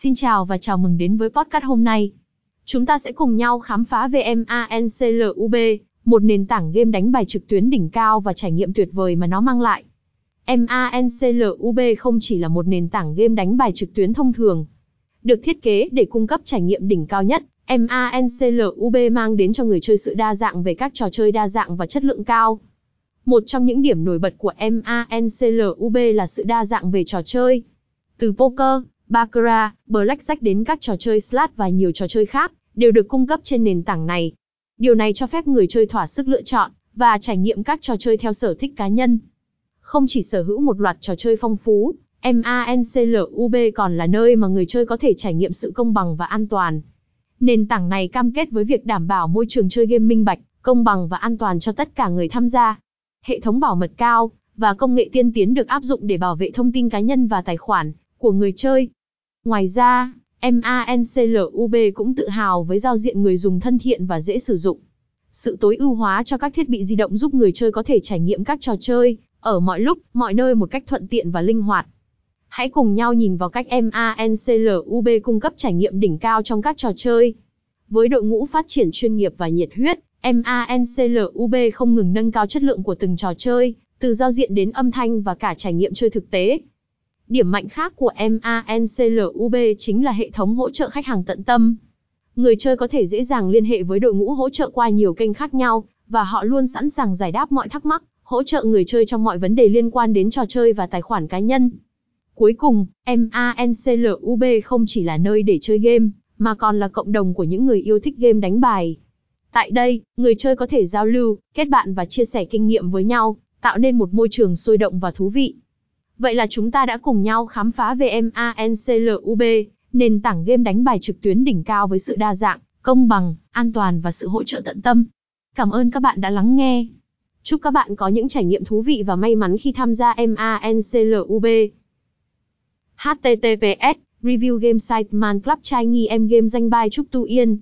Xin chào và chào mừng đến với podcast hôm nay. Chúng ta sẽ cùng nhau khám phá VMANCLUB, một nền tảng game đánh bài trực tuyến đỉnh cao và trải nghiệm tuyệt vời mà nó mang lại. MANCLUB không chỉ là một nền tảng game đánh bài trực tuyến thông thường, được thiết kế để cung cấp trải nghiệm đỉnh cao nhất. MANCLUB mang đến cho người chơi sự đa dạng về các trò chơi đa dạng và chất lượng cao. Một trong những điểm nổi bật của MANCLUB là sự đa dạng về trò chơi. Từ poker, baccarat, blackjack đến các trò chơi slot và nhiều trò chơi khác, đều được cung cấp trên nền tảng này. Điều này cho phép người chơi thỏa sức lựa chọn và trải nghiệm các trò chơi theo sở thích cá nhân. Không chỉ sở hữu một loạt trò chơi phong phú, MANCLUB còn là nơi mà người chơi có thể trải nghiệm sự công bằng và an toàn. Nền tảng này cam kết với việc đảm bảo môi trường chơi game minh bạch, công bằng và an toàn cho tất cả người tham gia. Hệ thống bảo mật cao và công nghệ tiên tiến được áp dụng để bảo vệ thông tin cá nhân và tài khoản của người chơi. Ngoài ra, MANCLUB cũng tự hào với giao diện người dùng thân thiện và dễ sử dụng. Sự tối ưu hóa cho các thiết bị di động giúp người chơi có thể trải nghiệm các trò chơi ở mọi lúc, mọi nơi một cách thuận tiện và linh hoạt. Hãy cùng nhau nhìn vào cách MANCLUB cung cấp trải nghiệm đỉnh cao trong các trò chơi. Với đội ngũ phát triển chuyên nghiệp và nhiệt huyết, MANCLUB không ngừng nâng cao chất lượng của từng trò chơi, từ giao diện đến âm thanh và cả trải nghiệm chơi thực tế. Điểm mạnh khác của MANCLUB chính là hệ thống hỗ trợ khách hàng tận tâm. Người chơi có thể dễ dàng liên hệ với đội ngũ hỗ trợ qua nhiều kênh khác nhau, và họ luôn sẵn sàng giải đáp mọi thắc mắc, hỗ trợ người chơi trong mọi vấn đề liên quan đến trò chơi và tài khoản cá nhân. Cuối cùng, MANCLUB không chỉ là nơi để chơi game, mà còn là cộng đồng của những người yêu thích game đánh bài. Tại đây, người chơi có thể giao lưu, kết bạn và chia sẻ kinh nghiệm với nhau, tạo nên một môi trường sôi động và thú vị. Vậy là chúng ta đã cùng nhau khám phá về MANCLUB, nền tảng game đánh bài trực tuyến đỉnh cao với sự đa dạng, công bằng, an toàn và sự hỗ trợ tận tâm. Cảm ơn các bạn đã lắng nghe. Chúc các bạn có những trải nghiệm thú vị và may mắn khi tham gia MANCLUB. HTTPS Review Game Site Man Club trai nghi em game danh bài Trúc Tu Yên